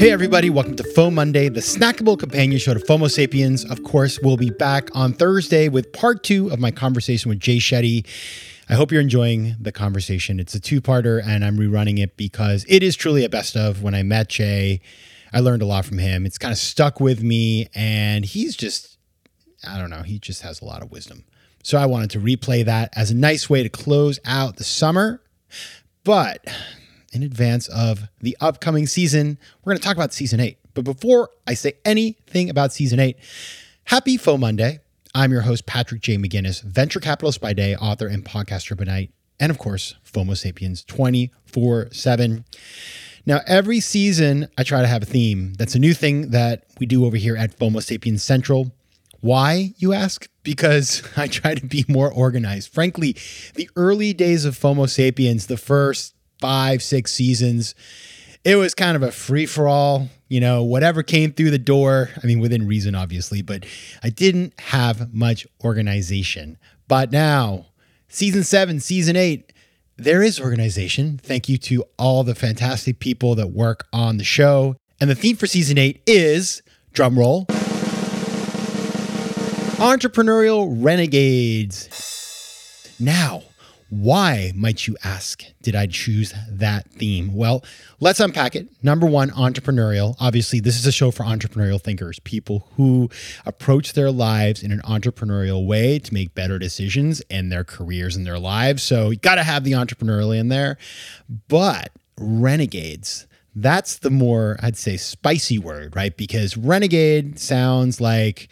Hey, everybody, welcome to FOMOnday, the snackable companion show to FOMO Sapiens. Of course, we'll be back on Thursday with part two of my conversation with Jay Shetty. I hope you're enjoying the conversation. It's a two parter, and I'm rerunning it because it is truly a best of. When I met Jay, I learned a lot from him. It's kind of stuck with me, and he's just, I don't know, he just has a lot of wisdom. So I wanted to replay that as a nice way to close out the summer. But in advance of the upcoming season, we're going to talk about season eight. But before I say anything about season eight, happy FOMOnday. I'm your host, Patrick J. McGinnis, venture capitalist by day, author and podcaster by night, and of course, FOMO Sapiens 24 7. Now, every season, I try to have a theme. That's a new thing that we do over here at FOMO Sapiens Central. Why, you ask? Because I try to be more organized. Frankly, the early days of FOMO Sapiens, the first five, six seasons, it was kind of a free for all, you know, whatever came through the door. I mean, within reason, obviously, but I didn't have much organization. But now, season seven, season eight, there is organization. Thank you to all the fantastic people that work on the show. And the theme for season eight is drum roll entrepreneurial renegades. Now, why, might you ask, did I choose that theme? Well, let's unpack it. Number one, entrepreneurial. Obviously, this is a show for entrepreneurial thinkers, people who approach their lives in an entrepreneurial way to make better decisions in their careers and their lives. So you got to have the entrepreneurial in there. But renegades, that's the more, I'd say, spicy word, right? Because renegade sounds like,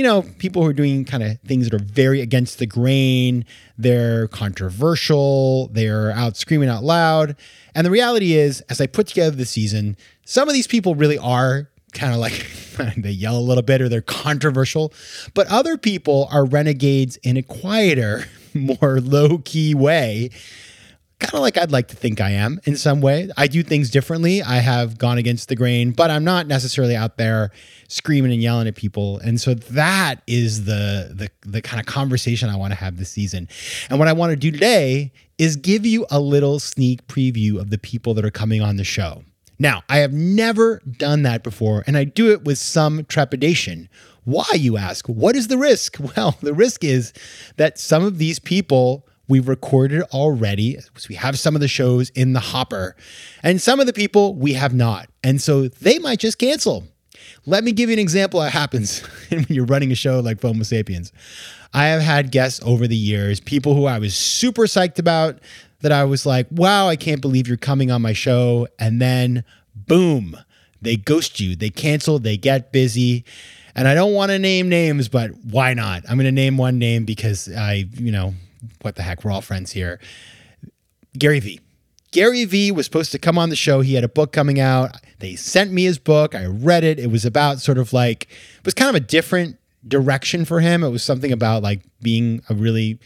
you know, people who are doing kind of things that are very against the grain, they're controversial, they're out screaming out loud. And the reality is, as I put together the season, some of these people really are kind of like they yell a little bit or they're controversial, but other people are renegades in a quieter, more low key way kind of like I'd like to think I am in some way. I do things differently. I have gone against the grain, but I'm not necessarily out there screaming and yelling at people. And so that is the the the kind of conversation I want to have this season. And what I want to do today is give you a little sneak preview of the people that are coming on the show. Now, I have never done that before, and I do it with some trepidation. Why, you ask? What is the risk? Well, the risk is that some of these people We've recorded already. we have some of the shows in the hopper, and some of the people we have not. And so they might just cancel. Let me give you an example that happens when you're running a show like FOMO Sapiens. I have had guests over the years, people who I was super psyched about, that I was like, wow, I can't believe you're coming on my show. And then, boom, they ghost you, they cancel, they get busy. And I don't want to name names, but why not? I'm going to name one name because I, you know, what the heck, we're all friends here. Gary Vee. Gary Vee was supposed to come on the show. He had a book coming out. They sent me his book. I read it. It was about sort of like, it was kind of a different direction for him. It was something about like being a really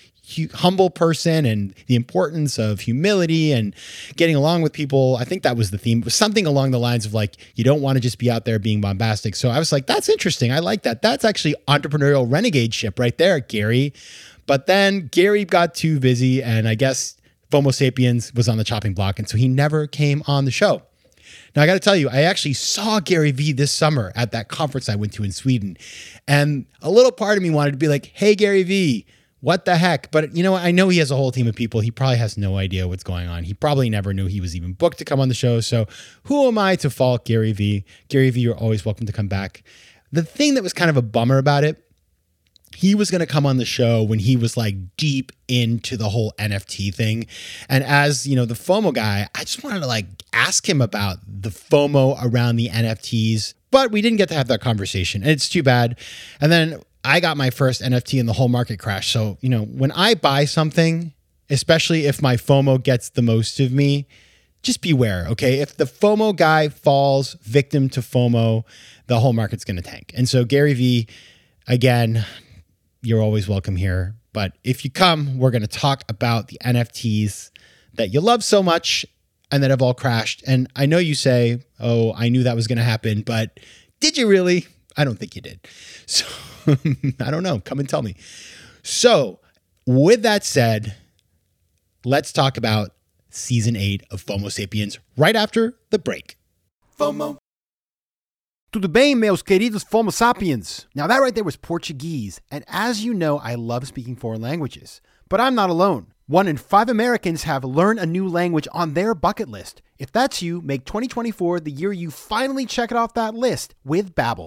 humble person and the importance of humility and getting along with people. I think that was the theme. It was something along the lines of like, you don't want to just be out there being bombastic. So I was like, that's interesting. I like that. That's actually entrepreneurial renegade ship right there, Gary. But then Gary got too busy, and I guess FOMO Sapiens was on the chopping block, and so he never came on the show. Now, I got to tell you, I actually saw Gary Vee this summer at that conference I went to in Sweden. And a little part of me wanted to be like, hey, Gary Vee, what the heck? But you know? I know he has a whole team of people. He probably has no idea what's going on. He probably never knew he was even booked to come on the show. So who am I to fault Gary Vee? Gary Vee, you're always welcome to come back. The thing that was kind of a bummer about it he was going to come on the show when he was like deep into the whole NFT thing. And as, you know, the FOMO guy, I just wanted to like ask him about the FOMO around the NFTs, but we didn't get to have that conversation. And it's too bad. And then I got my first NFT and the whole market crash. So, you know, when I buy something, especially if my FOMO gets the most of me, just beware, okay? If the FOMO guy falls victim to FOMO, the whole market's going to tank. And so, Gary Vee, again, you're always welcome here. But if you come, we're going to talk about the NFTs that you love so much and that have all crashed. And I know you say, oh, I knew that was going to happen, but did you really? I don't think you did. So I don't know. Come and tell me. So, with that said, let's talk about season eight of FOMO Sapiens right after the break. FOMO. Tudo bem, meus queridos FOMO Sapiens? Now, that right there was Portuguese. And as you know, I love speaking foreign languages. But I'm not alone. One in five Americans have learned a new language on their bucket list. If that's you, make 2024 the year you finally check it off that list with Babbel,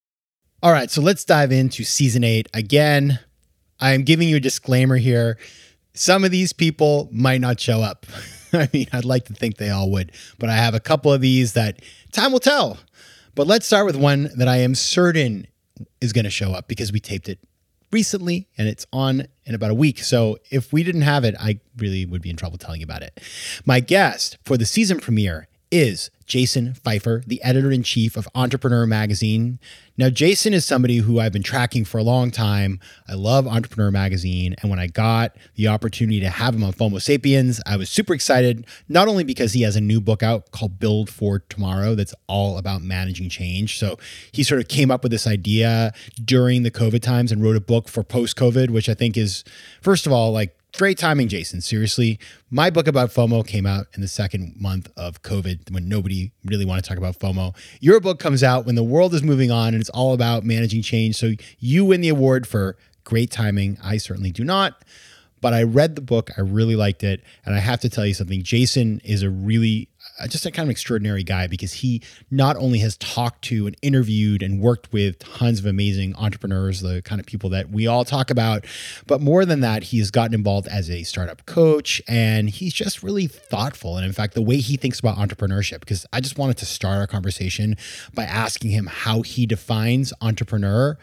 All right, so let's dive into season eight. Again, I'm giving you a disclaimer here. Some of these people might not show up. I mean, I'd like to think they all would, but I have a couple of these that time will tell. But let's start with one that I am certain is going to show up because we taped it recently and it's on in about a week. So if we didn't have it, I really would be in trouble telling you about it. My guest for the season premiere is Jason Feifer, the editor in chief of Entrepreneur Magazine. Now, Jason is somebody who I've been tracking for a long time. I love Entrepreneur Magazine. And when I got the opportunity to have him on FOMO Sapiens, I was super excited, not only because he has a new book out called Build for Tomorrow that's all about managing change. So he sort of came up with this idea during the COVID times and wrote a book for post COVID, which I think is, first of all, like Great timing, Jason. Seriously, my book about FOMO came out in the second month of COVID when nobody really wanted to talk about FOMO. Your book comes out when the world is moving on and it's all about managing change. So you win the award for great timing. I certainly do not. But I read the book, I really liked it. And I have to tell you something Jason is a really just a kind of extraordinary guy because he not only has talked to and interviewed and worked with tons of amazing entrepreneurs, the kind of people that we all talk about, but more than that, he has gotten involved as a startup coach and he's just really thoughtful. And in fact, the way he thinks about entrepreneurship, because I just wanted to start our conversation by asking him how he defines entrepreneur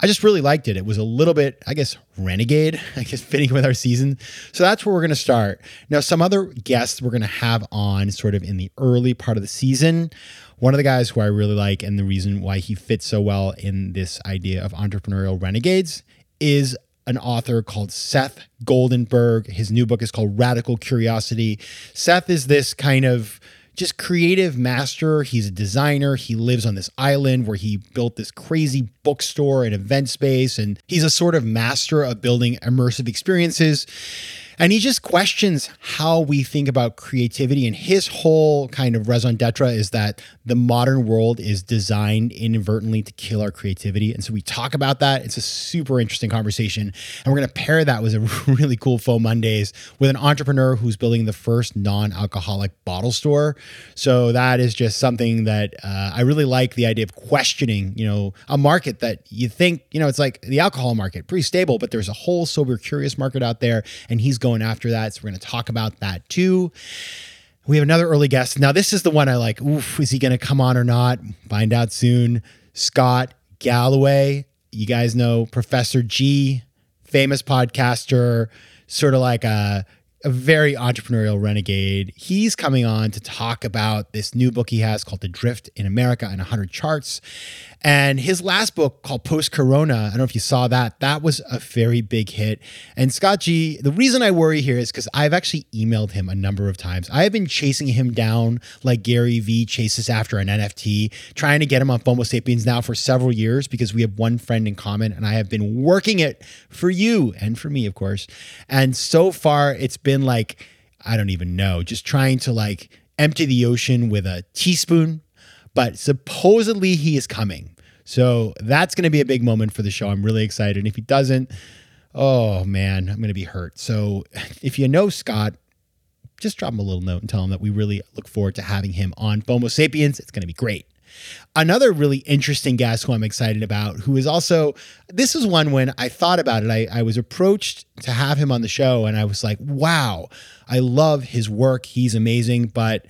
I just really liked it. It was a little bit, I guess, renegade, I guess, fitting with our season. So that's where we're going to start. Now, some other guests we're going to have on sort of in the early part of the season. One of the guys who I really like, and the reason why he fits so well in this idea of entrepreneurial renegades, is an author called Seth Goldenberg. His new book is called Radical Curiosity. Seth is this kind of just creative master. He's a designer. He lives on this island where he built this crazy bookstore and event space. And he's a sort of master of building immersive experiences. And he just questions how we think about creativity. And his whole kind of raison d'etre is that the modern world is designed inadvertently to kill our creativity. And so we talk about that. It's a super interesting conversation. And we're going to pair that with a really cool FOMOndays with an entrepreneur who's building the first non alcoholic bottle store. So that is just something that uh, I really like the idea of questioning, you know, a market that you think, you know, it's like the alcohol market, pretty stable, but there's a whole sober, curious market out there. And he's going after that. So we're going to talk about that too. We have another early guest. Now, this is the one I like. Oof, is he going to come on or not? Find out soon. Scott Galloway. You guys know Professor G, famous podcaster, sort of like a, a very entrepreneurial renegade. He's coming on to talk about this new book he has called The Drift in America and 100 Charts. And his last book called Post Corona, I don't know if you saw that, that was a very big hit. And Scott G, the reason I worry here is because I've actually emailed him a number of times. I have been chasing him down like Gary Vee chases after an NFT, trying to get him on FOMO Sapiens now for several years because we have one friend in common and I have been working it for you and for me, of course. And so far, it's been like, I don't even know, just trying to like, empty the ocean with a teaspoon, but supposedly he is coming. So that's going to be a big moment for the show. I'm really excited. And if he doesn't, oh man, I'm going to be hurt. So if you know Scott, just drop him a little note and tell him that we really look forward to having him on FOMO Sapiens. It's going to be great. Another really interesting guest who I'm excited about, who is also, this is one when I thought about it, I, I was approached to have him on the show and I was like, wow, I love his work. He's amazing, but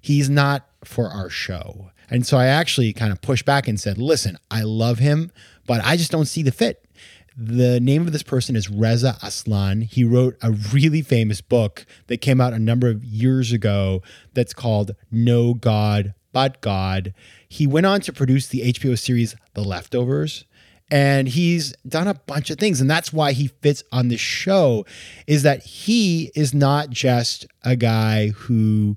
he's not for our show. And so I actually kind of pushed back and said, listen, I love him, but I just don't see the fit. The name of this person is Reza Aslan. He wrote a really famous book that came out a number of years ago that's called No God But God. He went on to produce the HBO series The Leftovers and he's done a bunch of things and that's why he fits on this show is that he is not just a guy who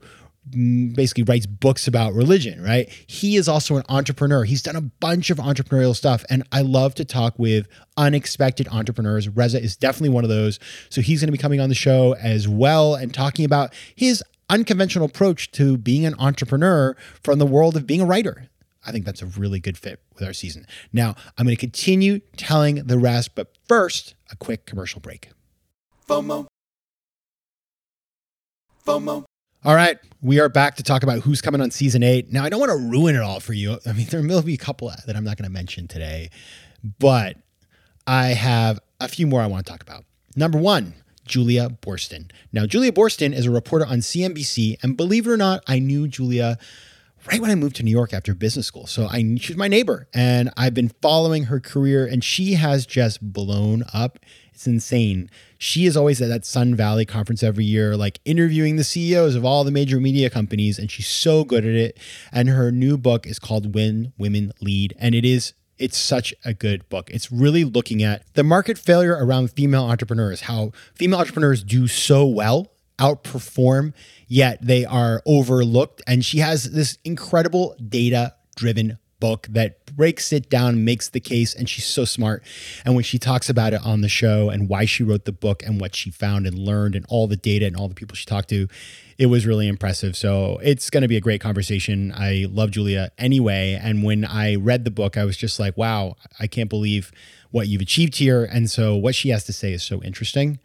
basically writes books about religion, right? He is also an entrepreneur. He's done a bunch of entrepreneurial stuff. And I love to talk with unexpected entrepreneurs. Reza is definitely one of those. So he's going to be coming on the show as well and talking about his unconventional approach to being an entrepreneur from the world of being a writer. I think that's a really good fit with our season. Now, I'm going to continue telling the rest, but first, a quick commercial break. FOMO. FOMO. All right, we are back to talk about who's coming on season eight. Now, I don't want to ruin it all for you. I mean, there will be a couple that I'm not going to mention today, but I have a few more I want to talk about. Number one, Julia Boorstin. Now, Julia Boorstin is a reporter on CNBC, and believe it or not, I knew Julia right when I moved to New York after business school. So I she's my neighbor, and I've been following her career, and she has just blown up. It's insane she is always at that Sun Valley conference every year, like interviewing the CEOs of all the major media companies, and she's so good at it. And her new book is called When Women Lead, and it is it's such a good book. It's really looking at the market failure around female entrepreneurs, how female entrepreneurs do so well, outperform, yet they are overlooked. And she has this incredible data driven book that breaks it down, makes the case, and she's so smart. And when she talks about it on the show and why she wrote the book and what she found and learned and all the data and all the people she talked to, it was really impressive. So it's going to be a great conversation. I love Julia anyway. And when I read the book, I was just like, wow, I can't believe what you've achieved here. And so what she has to say is so interesting.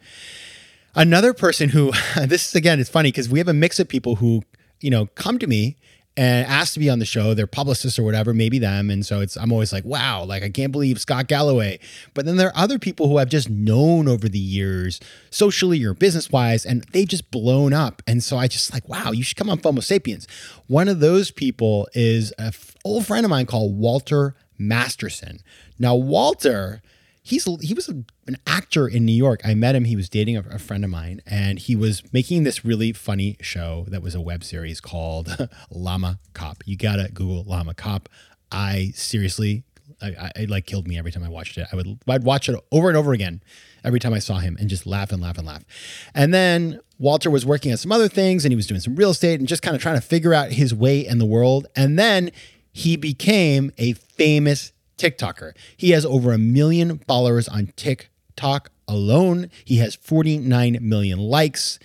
Another person who, this is again, it's funny because we have a mix of people who, you know, come to me and asked to be on the show, their publicist or whatever, maybe them. And so it's I'm always like, wow, like I can't believe Scott Galloway. But then there are other people who I've just known over the years, socially or business wise, and they've just blown up. And so I just like, wow, you should come on FOMO Sapiens. One of those people is an old friend of mine called Walter Masterson. Now, Walter he's he was a, an actor in New York. I met him. He was dating a, a, friend of mine, and he was making this really funny show that was a web series called Llama Cop. You gotta Google Llama Cop. I seriously, I, I, it like killed me every time I watched it. I would I'd watch it over and over again every time I saw him and just laugh and laugh and laugh. And then Walter was working on some other things, and he was doing some real estate and just kind of trying to figure out his way in the world. And then he became a famous TikToker. He has over a million followers on TikTok alone. He has 49 million likes.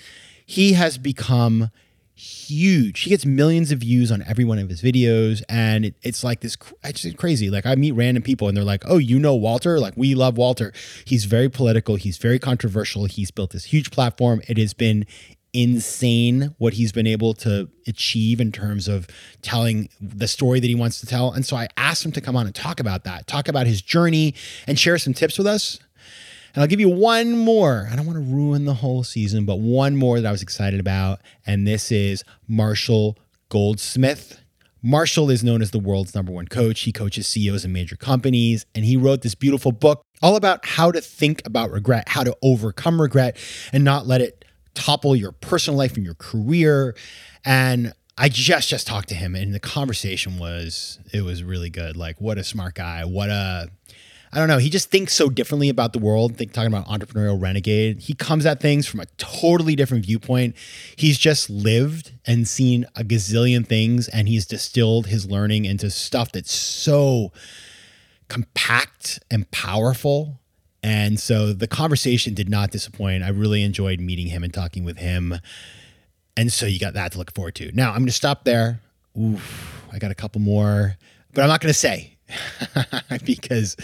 He has become huge. He gets millions of views on every one of his videos, and it, it's like this. It's crazy. Like I meet random people, and they're like, "Oh, you know Walter? Like we love Walter. He's very political. He's very controversial. He's built this huge platform. It has been insane what he's been able to achieve in terms of telling the story that he wants to tell. And so I asked him to come on and talk about that, talk about his journey, and share some tips with us. And I'll give you one more. I don't want to ruin the whole season, but one more that I was excited about. And this is Marshall Goldsmith. Marshall is known as the world's number one coach. He coaches CEOs in major companies, and he wrote this beautiful book all about how to think about regret, how to overcome regret, and not let it topple your personal life and your career. And I just just talked to him and the conversation was it was really good. Like what a smart guy. What a I don't know. He just thinks so differently about the world. Think talking about entrepreneurial renegade. He comes at things from a totally different viewpoint. He's just lived and seen a gazillion things, and he's distilled his learning into stuff that's so compact and powerful and so the conversation did not disappoint. I really enjoyed meeting him and talking with him. And so you got that to look forward to. Now I'm going to stop there. Oof, I got a couple more, but I'm not going to say because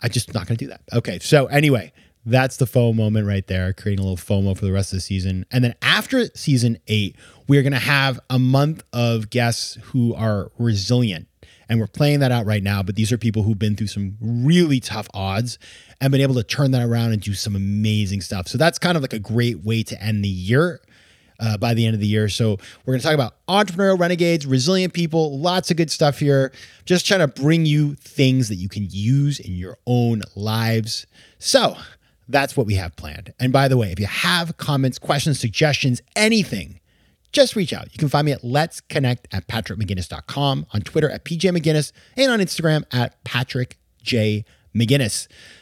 I'm just not going to do that. Okay. So anyway, that's the FOMO moment right there, creating a little FOMO for the rest of the season. And then after season eight, we're going to have a month of guests who are resilient. And we're playing that out right now. But these are people who've been through some really tough odds and been able to turn that around and do some amazing stuff. So that's kind of like a great way to end the year. Uh, by the end of the year. So, we're going to talk about entrepreneurial renegades, resilient people, lots of good stuff here. Just trying to bring you things that you can use in your own lives. So, that's what we have planned. And by the way, if you have comments, questions, suggestions, anything, just reach out. You can find me at let's connect at patrickmcginnis.com, on Twitter at PJ McGinnis, and on Instagram at Patrick J.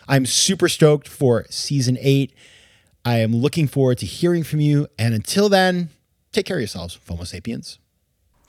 I'm super stoked for season eight. I am looking forward to hearing from you. And until then, take care of yourselves, FOMO sapiens.